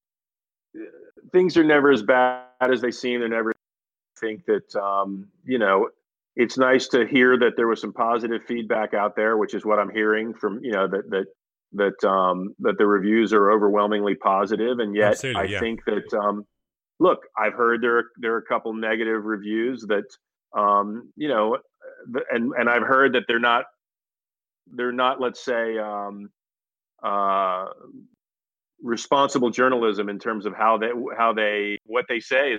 things are never as bad as they seem. They're never think that um, you know it's nice to hear that there was some positive feedback out there, which is what I'm hearing from you know that that that um, that the reviews are overwhelmingly positive, and yet Absolutely, I yeah. think that um, look, I've heard there are, there are a couple negative reviews that um, you know, and and I've heard that they're not they're not let's say um, uh, responsible journalism in terms of how they how they what they say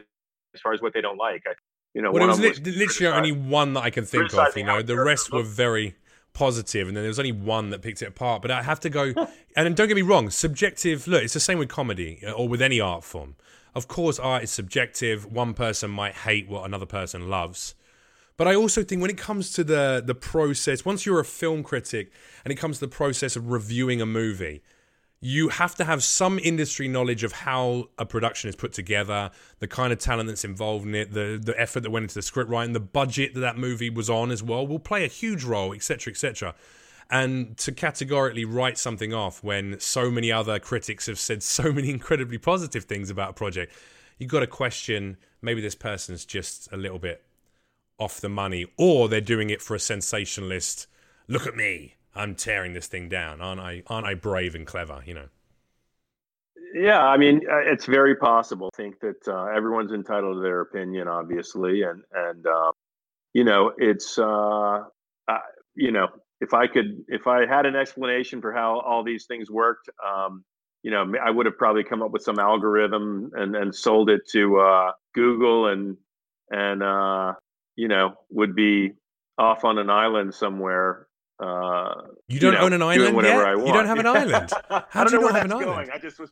as far as what they don't like. I, you know, well, there was li- literally only one that I can think of. You know, the rest were very positive, and then there was only one that picked it apart. But I have to go, and don't get me wrong, subjective. Look, it's the same with comedy uh, or with any art form. Of course, art is subjective. One person might hate what another person loves. But I also think when it comes to the the process, once you're a film critic and it comes to the process of reviewing a movie, you have to have some industry knowledge of how a production is put together, the kind of talent that's involved in it, the the effort that went into the script writing, the budget that that movie was on as well will play a huge role, etc., etc. And to categorically write something off when so many other critics have said so many incredibly positive things about a project, you've got to question maybe this person's just a little bit off the money, or they're doing it for a sensationalist. Look at me I'm tearing this thing down. Aren't I? Aren't I brave and clever? You know. Yeah, I mean, uh, it's very possible. I think that uh, everyone's entitled to their opinion, obviously, and and uh, you know, it's uh, you know, if I could, if I had an explanation for how all these things worked, um, you know, I would have probably come up with some algorithm and and sold it to uh, Google and and uh, you know would be off on an island somewhere uh, you don't you know, own an island yet. You don't have an island. How do you not have an island? I just was.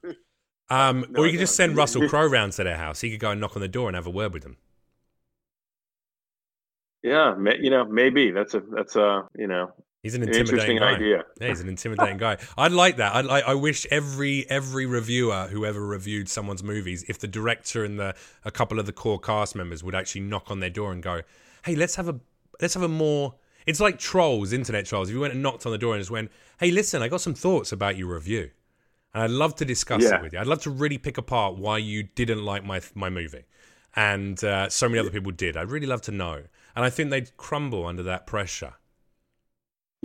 Um, no, or you could just send Russell Crowe round to their house. He could go and knock on the door and have a word with them. Yeah, you know, maybe that's a that's a you know He's an intimidating guy. Idea. Yeah, he's an intimidating guy. I'd like that. I'd like. I wish every every reviewer who ever reviewed someone's movies, if the director and the a couple of the core cast members would actually knock on their door and go, "Hey, let's have a let's have a more it's like trolls, internet trolls. If you went and knocked on the door and just went, "Hey, listen, I got some thoughts about your review, and I'd love to discuss yeah. it with you. I'd love to really pick apart why you didn't like my my movie." And uh, so many other people did. I'd really love to know, and I think they'd crumble under that pressure.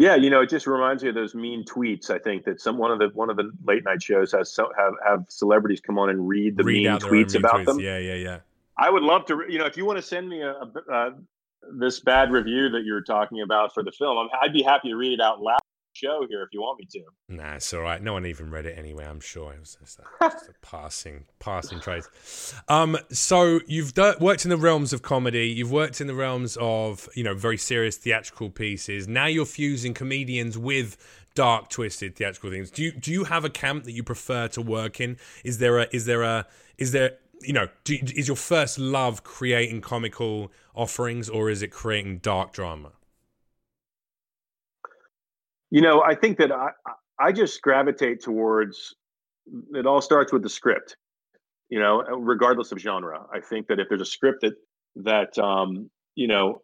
Yeah, you know, it just reminds me of those mean tweets. I think that some one of the one of the late night shows has so, have have celebrities come on and read the read mean tweets about tweets. them. Yeah, yeah, yeah. I would love to. You know, if you want to send me a, a, this bad review that you're talking about for the film. i would be happy to read it out loud show here if you want me to. Nah, it's all right. No one even read it anyway. I'm sure it was just a, just a passing passing trace. Um, so you've worked in the realms of comedy. You've worked in the realms of you know very serious theatrical pieces. Now you're fusing comedians with dark, twisted theatrical things. Do you do you have a camp that you prefer to work in? Is there a is there a is there you know, do, is your first love creating comical offerings or is it creating dark drama? You know, I think that I, I just gravitate towards it all starts with the script. you know, regardless of genre. I think that if there's a script that that um, you know,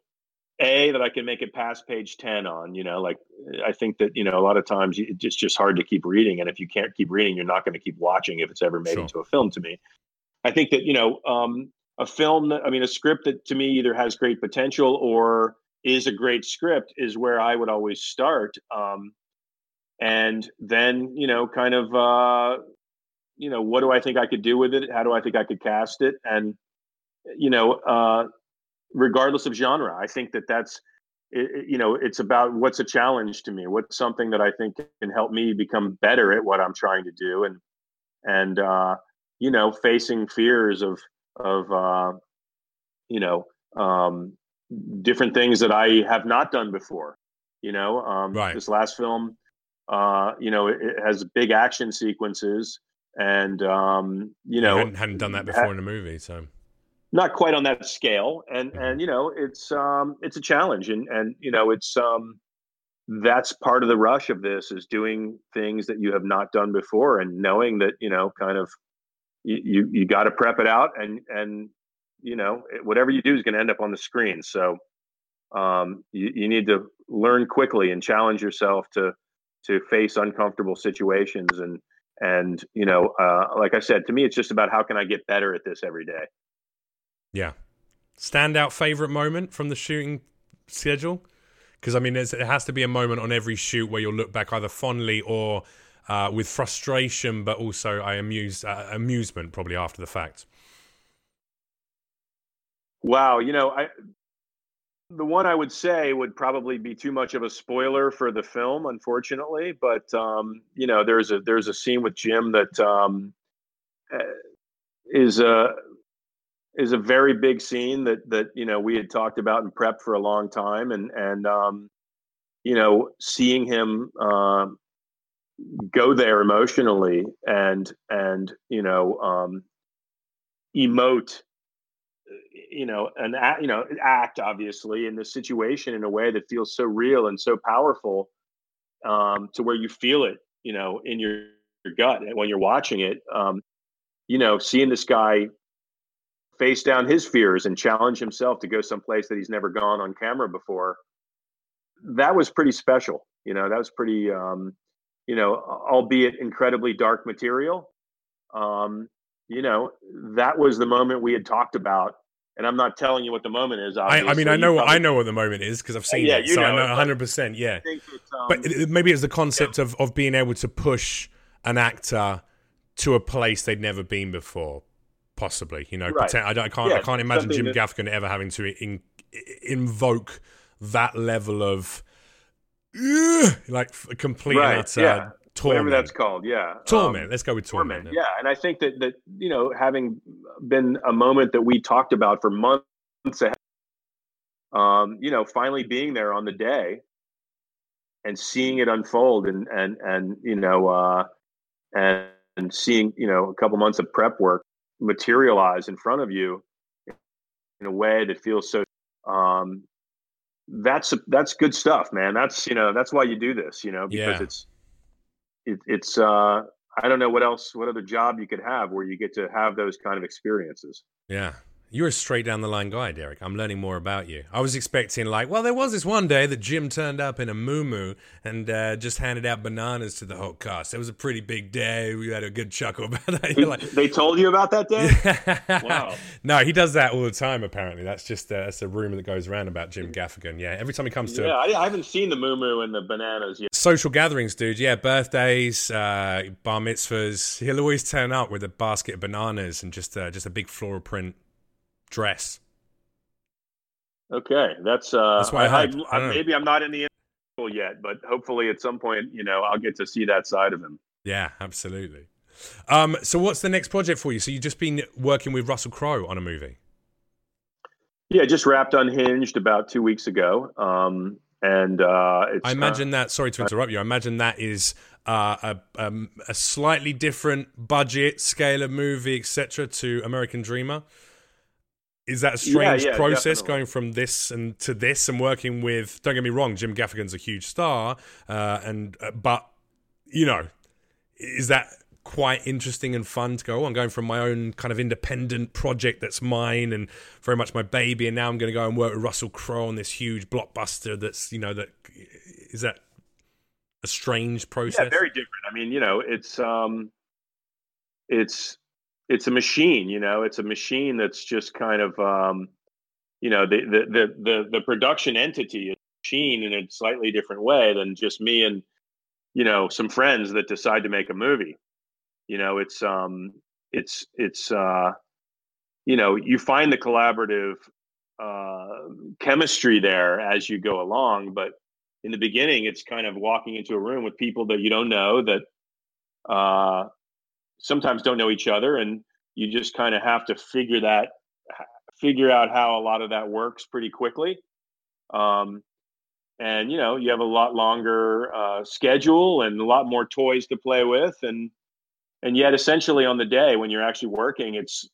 a that I can make it past page ten on, you know, like I think that you know a lot of times it's just hard to keep reading, and if you can't keep reading, you're not going to keep watching if it's ever made sure. into a film. To me, I think that you know um, a film that I mean a script that to me either has great potential or is a great script is where I would always start. Um, and then you know kind of uh, you know what do i think i could do with it how do i think i could cast it and you know uh, regardless of genre i think that that's it, you know it's about what's a challenge to me what's something that i think can help me become better at what i'm trying to do and and uh, you know facing fears of of uh, you know um, different things that i have not done before you know um, right. this last film uh, you know it, it has big action sequences and um, you know, hadn't, hadn't, done that before ha- in a movie, so not quite on that scale. And mm-hmm. and you know, it's um, it's a challenge, and and you know, it's um, that's part of the rush of this is doing things that you have not done before, and knowing that you know, kind of, you you, you got to prep it out, and and you know, whatever you do is going to end up on the screen. So um, you, you need to learn quickly and challenge yourself to to face uncomfortable situations and and you know, uh, like I said, to me, it's just about how can I get better at this every day. Yeah. Standout favorite moment from the shooting schedule? Because I mean, it has to be a moment on every shoot where you'll look back either fondly or uh, with frustration, but also I amuse uh, amusement probably after the fact. Wow, you know, I the one I would say would probably be too much of a spoiler for the film, unfortunately. But um, you know, there's a there's a scene with Jim that um, eh, is a is a very big scene that that you know we had talked about and prepped for a long time, and and um, you know, seeing him uh, go there emotionally and and you know um, emote you know an act, you know act obviously in the situation in a way that feels so real and so powerful um, to where you feel it you know in your, your gut when you're watching it um, you know seeing this guy face down his fears and challenge himself to go someplace that he's never gone on camera before that was pretty special you know that was pretty um, you know albeit incredibly dark material um, you know, that was the moment we had talked about. And I'm not telling you what the moment is. I, I, mean, I know, probably, I know what the moment is because I've seen yeah, it, so know, I know 100. percent Yeah, um, but it, maybe it's the concept yeah. of of being able to push an actor to a place they'd never been before, possibly. You know, right. pretend, I, I, can't, yeah, I can't imagine Jim that, Gaffigan ever having to in, invoke that level of like a complete right, yeah torment. whatever that's called. Yeah, torment. Um, Let's go with torment. torment. Yeah, and I think that that you know, having been a moment that we talked about for months ahead, um, you know, finally being there on the day and seeing it unfold, and and and you know, uh, and, and seeing you know a couple months of prep work materialize in front of you in a way that feels so um, that's that's good stuff man that's you know that's why you do this you know because yeah. it's it, it's uh, I don't know what else, what other job you could have where you get to have those kind of experiences. Yeah, you're a straight down the line guy, Derrick. I'm learning more about you. I was expecting, like, well, there was this one day that Jim turned up in a moo and uh, just handed out bananas to the whole cast. It was a pretty big day. We had a good chuckle about that. like, they told you about that day? wow. No, he does that all the time, apparently. That's just uh, that's a rumor that goes around about Jim Gaffigan. Yeah, every time he comes to. Yeah, I, I haven't seen the moo and the bananas yet. Social gatherings, dude. Yeah, birthdays, uh, bar mitzvahs. He'll always turn up with a basket of bananas and just, uh, just a big floral print dress. Okay, that's uh, that's why I, I, I, maybe I'm not in the yet, but hopefully at some point, you know, I'll get to see that side of him. Yeah, absolutely. Um, so what's the next project for you? So you've just been working with Russell Crowe on a movie. Yeah, just wrapped Unhinged about two weeks ago. Um, and uh, I imagine uh, that. Sorry to interrupt you. I imagine that is uh, a, um, a slightly different budget, scale of movie, etc., to American Dreamer is that a strange yeah, yeah, process definitely. going from this and to this and working with don't get me wrong jim gaffigan's a huge star uh, and uh, but you know is that quite interesting and fun to go. Oh, I'm going from my own kind of independent project that's mine and very much my baby, and now I'm going to go and work with Russell Crowe on this huge blockbuster. That's you know that is that a strange process. Yeah, very different. I mean, you know, it's um, it's it's a machine. You know, it's a machine that's just kind of um, you know, the the the the, the production entity is a machine in a slightly different way than just me and you know some friends that decide to make a movie you know it's um it's it's uh you know you find the collaborative uh chemistry there as you go along but in the beginning it's kind of walking into a room with people that you don't know that uh sometimes don't know each other and you just kind of have to figure that figure out how a lot of that works pretty quickly um and you know you have a lot longer uh, schedule and a lot more toys to play with and and yet essentially on the day when you're actually working it's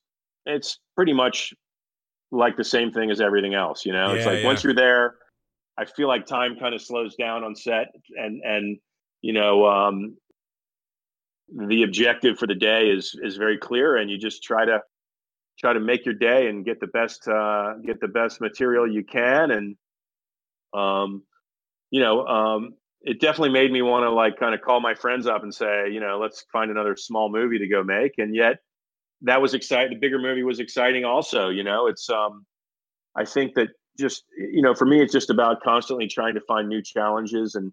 it's pretty much like the same thing as everything else you know yeah, it's like yeah. once you're there i feel like time kind of slows down on set and and you know um the objective for the day is is very clear and you just try to try to make your day and get the best uh get the best material you can and um you know um it definitely made me want to like kind of call my friends up and say, you know, let's find another small movie to go make. And yet that was exciting. The bigger movie was exciting also, you know, it's, um, I think that just, you know, for me, it's just about constantly trying to find new challenges. And,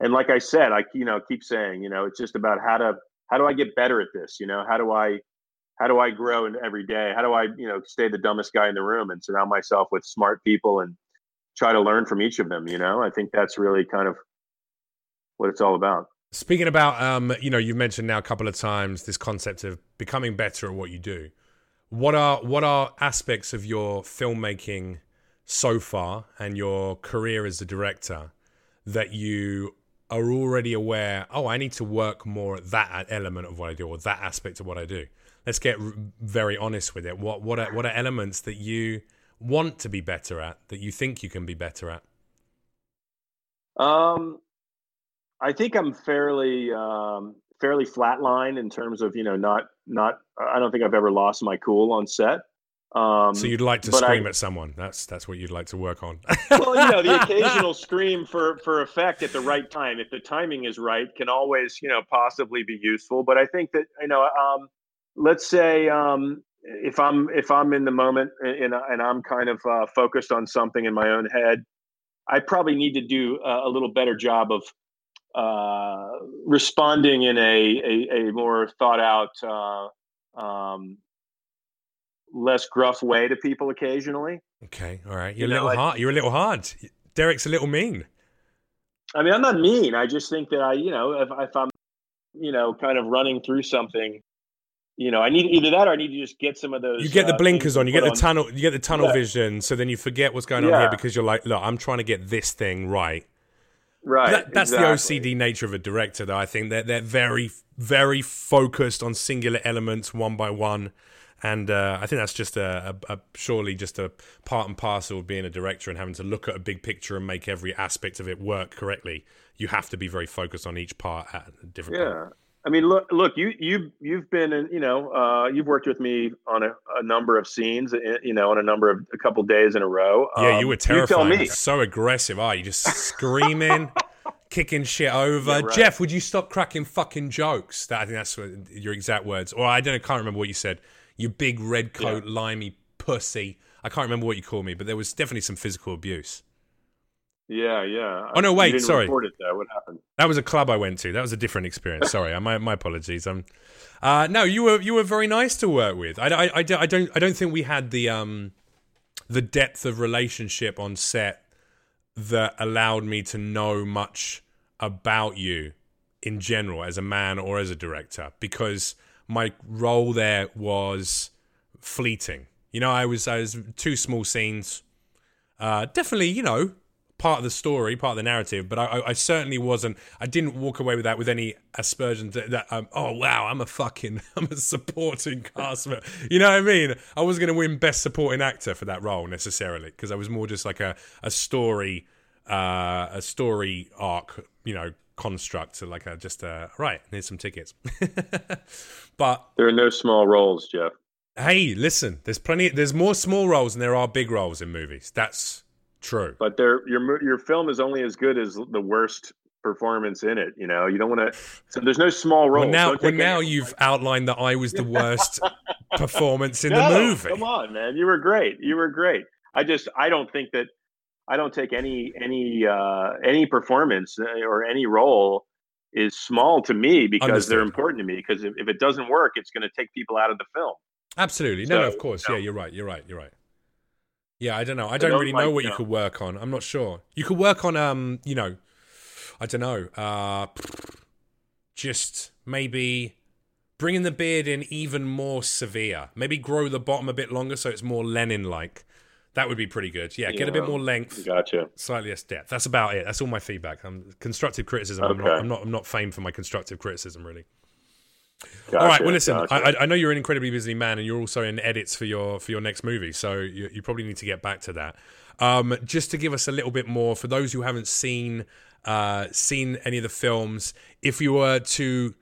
and like I said, I, you know, keep saying, you know, it's just about how to, how do I get better at this? You know, how do I, how do I grow in every day? How do I, you know, stay the dumbest guy in the room and surround myself with smart people and try to learn from each of them? You know, I think that's really kind of what it's all about. Speaking about, um, you know, you've mentioned now a couple of times this concept of becoming better at what you do. What are what are aspects of your filmmaking so far and your career as a director that you are already aware? Oh, I need to work more at that element of what I do or that aspect of what I do. Let's get very honest with it. What what are what are elements that you want to be better at that you think you can be better at? Um, I think I'm fairly um, fairly flatline in terms of you know not not. I don't think I've ever lost my cool on set. Um, so you'd like to scream I, at someone? That's that's what you'd like to work on. well, you know, the occasional scream for for effect at the right time, if the timing is right, can always you know possibly be useful. But I think that you know, um, let's say um, if I'm if I'm in the moment and and I'm kind of uh, focused on something in my own head, I probably need to do a, a little better job of uh, responding in a, a, a, more thought out, uh, um, less gruff way to people occasionally. Okay, all right. You're you a little hard. You're a little hard. Derrick's a little mean. I mean, I'm not mean. I just think that I, you know, if, if I'm, you know, kind of running through something, you know, I need either that or I need to just get some of those. You get the uh, blinkers on. You get the on. tunnel. You get the tunnel yeah. vision. So then you forget what's going on yeah. here because you're like, look, I'm trying to get this thing right Right. That, that's exactly. the OCD nature of a director, though. I think that they're, they're very, very focused on singular elements one by one. And uh, I think that's just a, a, a, surely just a part and parcel of being a director and having to look at a big picture and make every aspect of it work correctly. You have to be very focused on each part at a different. Yeah, point. I mean, look, look, you you you've been in, you know, uh, you've worked with me on a, a, number of scenes, eh, you know, on a number of a couple days in a row. Yeah, um, you were terrifying. You so aggressive. Are oh, you just screaming, kicking shit over? Yeah, right. Jeff, would you stop cracking fucking jokes? That I think that's what, your exact words. Or I don't, I can't remember what you said. You big red coat, yeah. limey pussy. I can't remember what you called me, but there was definitely some physical abuse. Yeah, yeah. Oh no, wait, sorry. What happened? That was a club I went to. That was a different experience. sorry, my my apologies. Um, uh, no, you were you were very nice to work with. I, I, I, I don't I don't think we had the um the depth of relationship on set that allowed me to know much about you in general as a man or as a director because my role there was fleeting. You know, I was I was two small scenes. Uh, definitely, you know, part of the story, part of the narrative, but I, I, certainly wasn't. I didn't walk away with that with any aspersions that, that um, oh wow, I'm a fucking, I'm a supporting cast member. You know what I mean? I wasn't going to win best supporting actor for that role necessarily because I was more just like a a story, uh, a story arc, you know, construct, like a just a right. Here's some tickets. but there are no small roles, Jeff. Hey, listen. There's plenty. There's more small roles than there are big roles in movies. That's true. But there, your your film is only as good as the worst performance in it. You know, you don't want to. So there's no small role. Well, now, well, now you've outlined that I was the worst performance in no, the movie. Come on, man, you were great. You were great. I just, I don't think that, I don't take any any uh, any performance uh, or any role is small to me because Understood. they're important to me. Because if, if it doesn't work, it's going to take people out of the film. Absolutely. No, so, no, of course. Yeah, you're right. You're right. You're right. Yeah, I don't know. I don't really know what you, could work on. I'm not sure. You could work on, um, you know, I don't know, uh, just maybe bringing the beard in even more severe. Maybe grow the bottom a bit longer so it's more Lenin like. That would be pretty good. Yeah, yeah, get a bit more length. Gotcha. Slightly less depth. That's about it. That's all my feedback. I'm constructive criticism. Okay. I'm, not, I'm not. I'm not famed for my constructive criticism, really. Gotcha, All right. Well, listen. Gotcha. I, I, know you're an incredibly busy man, and you're also in edits for your for your next movie, so you, you probably need to get back to that. Um, just to give us a little bit more for those who haven't seen uh, seen any of the films, if you were to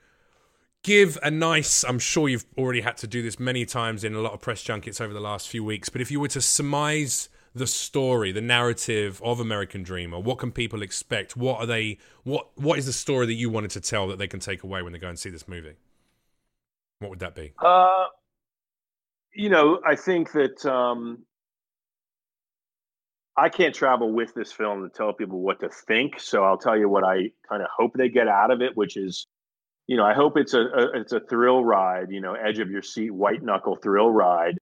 give a nice, I'm sure you've already had to do this many times in a lot of press junkets over the last few weeks, but if you were to surmise the story, the narrative of American Dreamer, what can people expect? What are they? What What is the story that you wanted to tell that they can take away when they go and see this movie? What would that be? Uh, you know, I think that um, I can't travel with this film to tell people what to think. So I'll tell you what I kind of hope they get out of it, which is, you know, I hope it's a, a it's a thrill ride, you know, edge of your seat, white knuckle thrill ride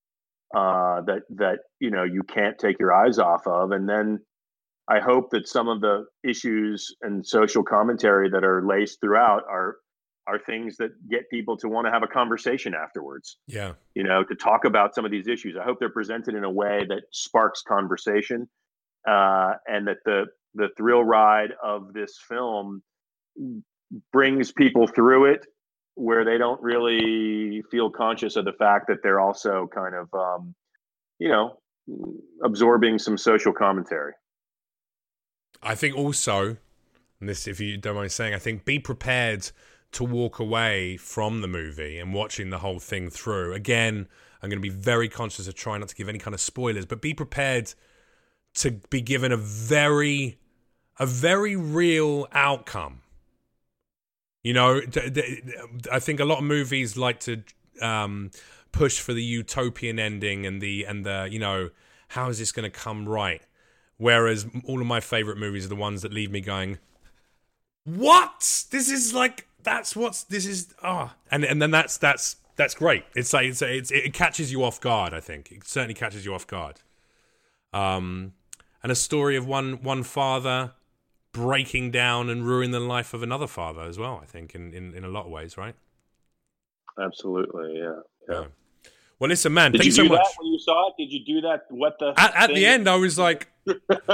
uh, that that you know you can't take your eyes off of, and then I hope that some of the issues and social commentary that are laced throughout are are things that get people to want to have a conversation afterwards. Yeah. You know, to talk about some of these issues. I hope they're presented in a way that sparks conversation uh, and that the the thrill ride of this film brings people through it where they don't really feel conscious of the fact that they're also kind of um, you know absorbing some social commentary. I think also, and this, if you don't mind saying, I think be prepared to walk away from the movie and watching the whole thing through. Again, I'm going to be very conscious of trying not to give any kind of spoilers, but be prepared to be given a very a very real outcome. You know, I think a lot of movies like to um, push for the utopian ending and the and the you know how is this going to come right? Whereas all of my favorite movies are the ones that leave me going, "What? This is like that's what's this is ah oh. and and then that's that's that's great it's like it's, it's it catches you off guard i think it certainly catches you off guard um and a story of one one father breaking down and ruining the life of another father as well i think in in, in a lot of ways right absolutely yeah yeah, yeah. Well, listen, man. Did thank you, you so much. when you saw it, did you do that? What the? At, at the end, I was like,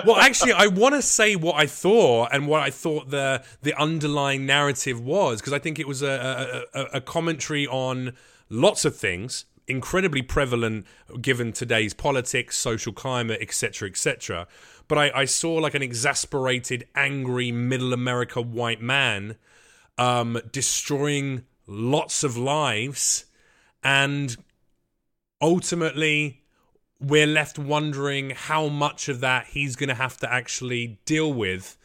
well, actually, I want to say what I thought and what I thought the the underlying narrative was because I think it was a, a, a commentary on lots of things incredibly prevalent given today's politics, social climate, etc., etc. But I, I, saw like an exasperated, angry middle America white man um, destroying lots of lives and ultimately we're left wondering how much of that he's going to have to actually deal with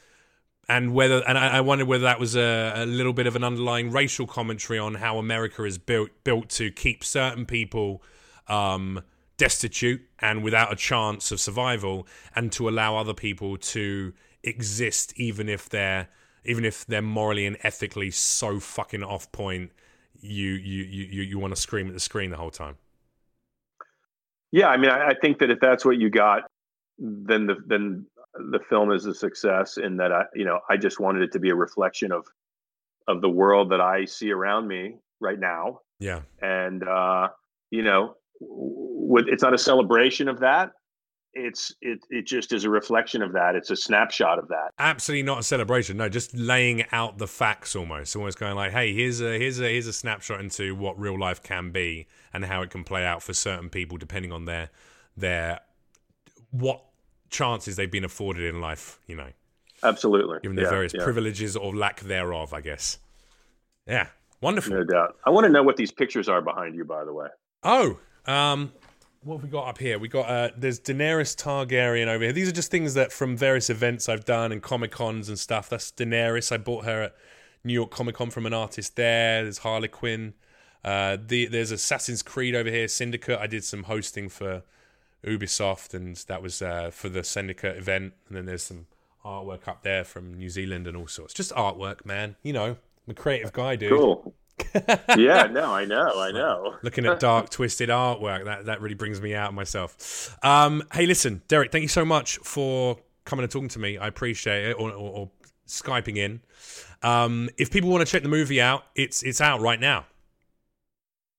and whether and I, I wondered whether that was a, a, little bit of an underlying racial commentary on how America is built built to keep certain people um, destitute and without a chance of survival, and to allow other people to exist even if they're even if they're morally and ethically so fucking off point. You you you you want to scream at the screen the whole time. Yeah, I mean, I, I think that if that's what you got, then the then the film is a success. In that, I you know, I just wanted it to be a reflection of of the world that I see around me right now. Yeah, and uh, you know, with, it's not a celebration of that it's it it just is a reflection of that. It's a snapshot of that. Absolutely not a celebration. No, just laying out the facts almost. Almost going like, hey, here's a here's a here's a snapshot into what real life can be and how it can play out for certain people depending on their their what chances they've been afforded in life, you know. Absolutely. Given the yeah, various yeah. privileges or lack thereof, I guess. Yeah. Wonderful. No doubt. I want to know what these pictures are behind you, by the way. Oh, um, what have we got up here? We got uh, there's Daenerys Targaryen over here. These are just things that from various events I've done and comic cons and stuff. That's Daenerys. I bought her at New York Comic Con from an artist there. There's Harley Quinn. Uh, the, there's Assassin's Creed over here. Syndicate. I did some hosting for Ubisoft, and that was uh, for the Syndicate event. And then there's some artwork up there from New Zealand and all sorts. Just artwork, man. You know, I'm a creative guy, dude. Cool. yeah, no, I know, I know. Looking at dark, twisted artwork, that, that really brings me out myself. Um, hey, listen, Derrick, thank you so much for coming and talking to me. I appreciate it, or, or, or skyping in. Um, if people want to check the movie out, it's it's out right now.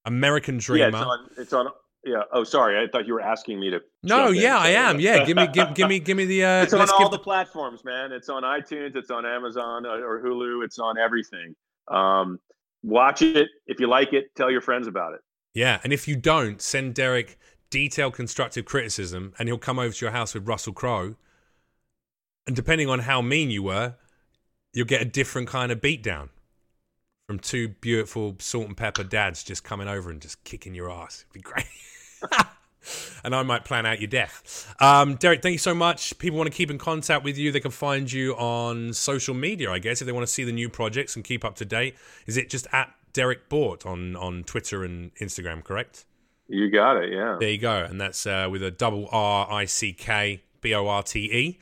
American Dreamer. Yeah, it's on. It's on yeah. Oh, sorry. I thought you were asking me to. No, yeah, I am. Yeah, give me, give, give me, give me the. Uh, it's on all the platforms, man. It's on iTunes. It's on Amazon uh, or Hulu. It's on everything. Um, watch it. If you like it, tell your friends about it. Yeah, and if you don't, send Derrick detailed constructive criticism, and he'll come over to your house with Russell Crowe. And depending on how mean you were, you'll get a different kind of beatdown from two beautiful salt and pepper dads just coming over and just kicking your ass. It'd be great. and I might plan out your death. Um, Derrick, thank you so much. People want to keep in contact with you. They can find you on social media, I guess, if they want to see the new projects and keep up to date. Is it just at Derrick Borte on, on Twitter and Instagram, correct? You got it, yeah. There you go. And that's uh, with a double R I C K B O R T E.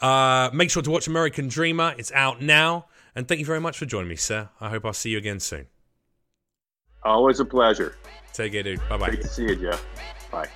Uh, make sure to watch American Dreamer. It's out now. And thank you very much for joining me, sir. I hope I'll see you again soon. Always a pleasure. Take care, dude. Bye bye. Great to see you, Jeff. Bye.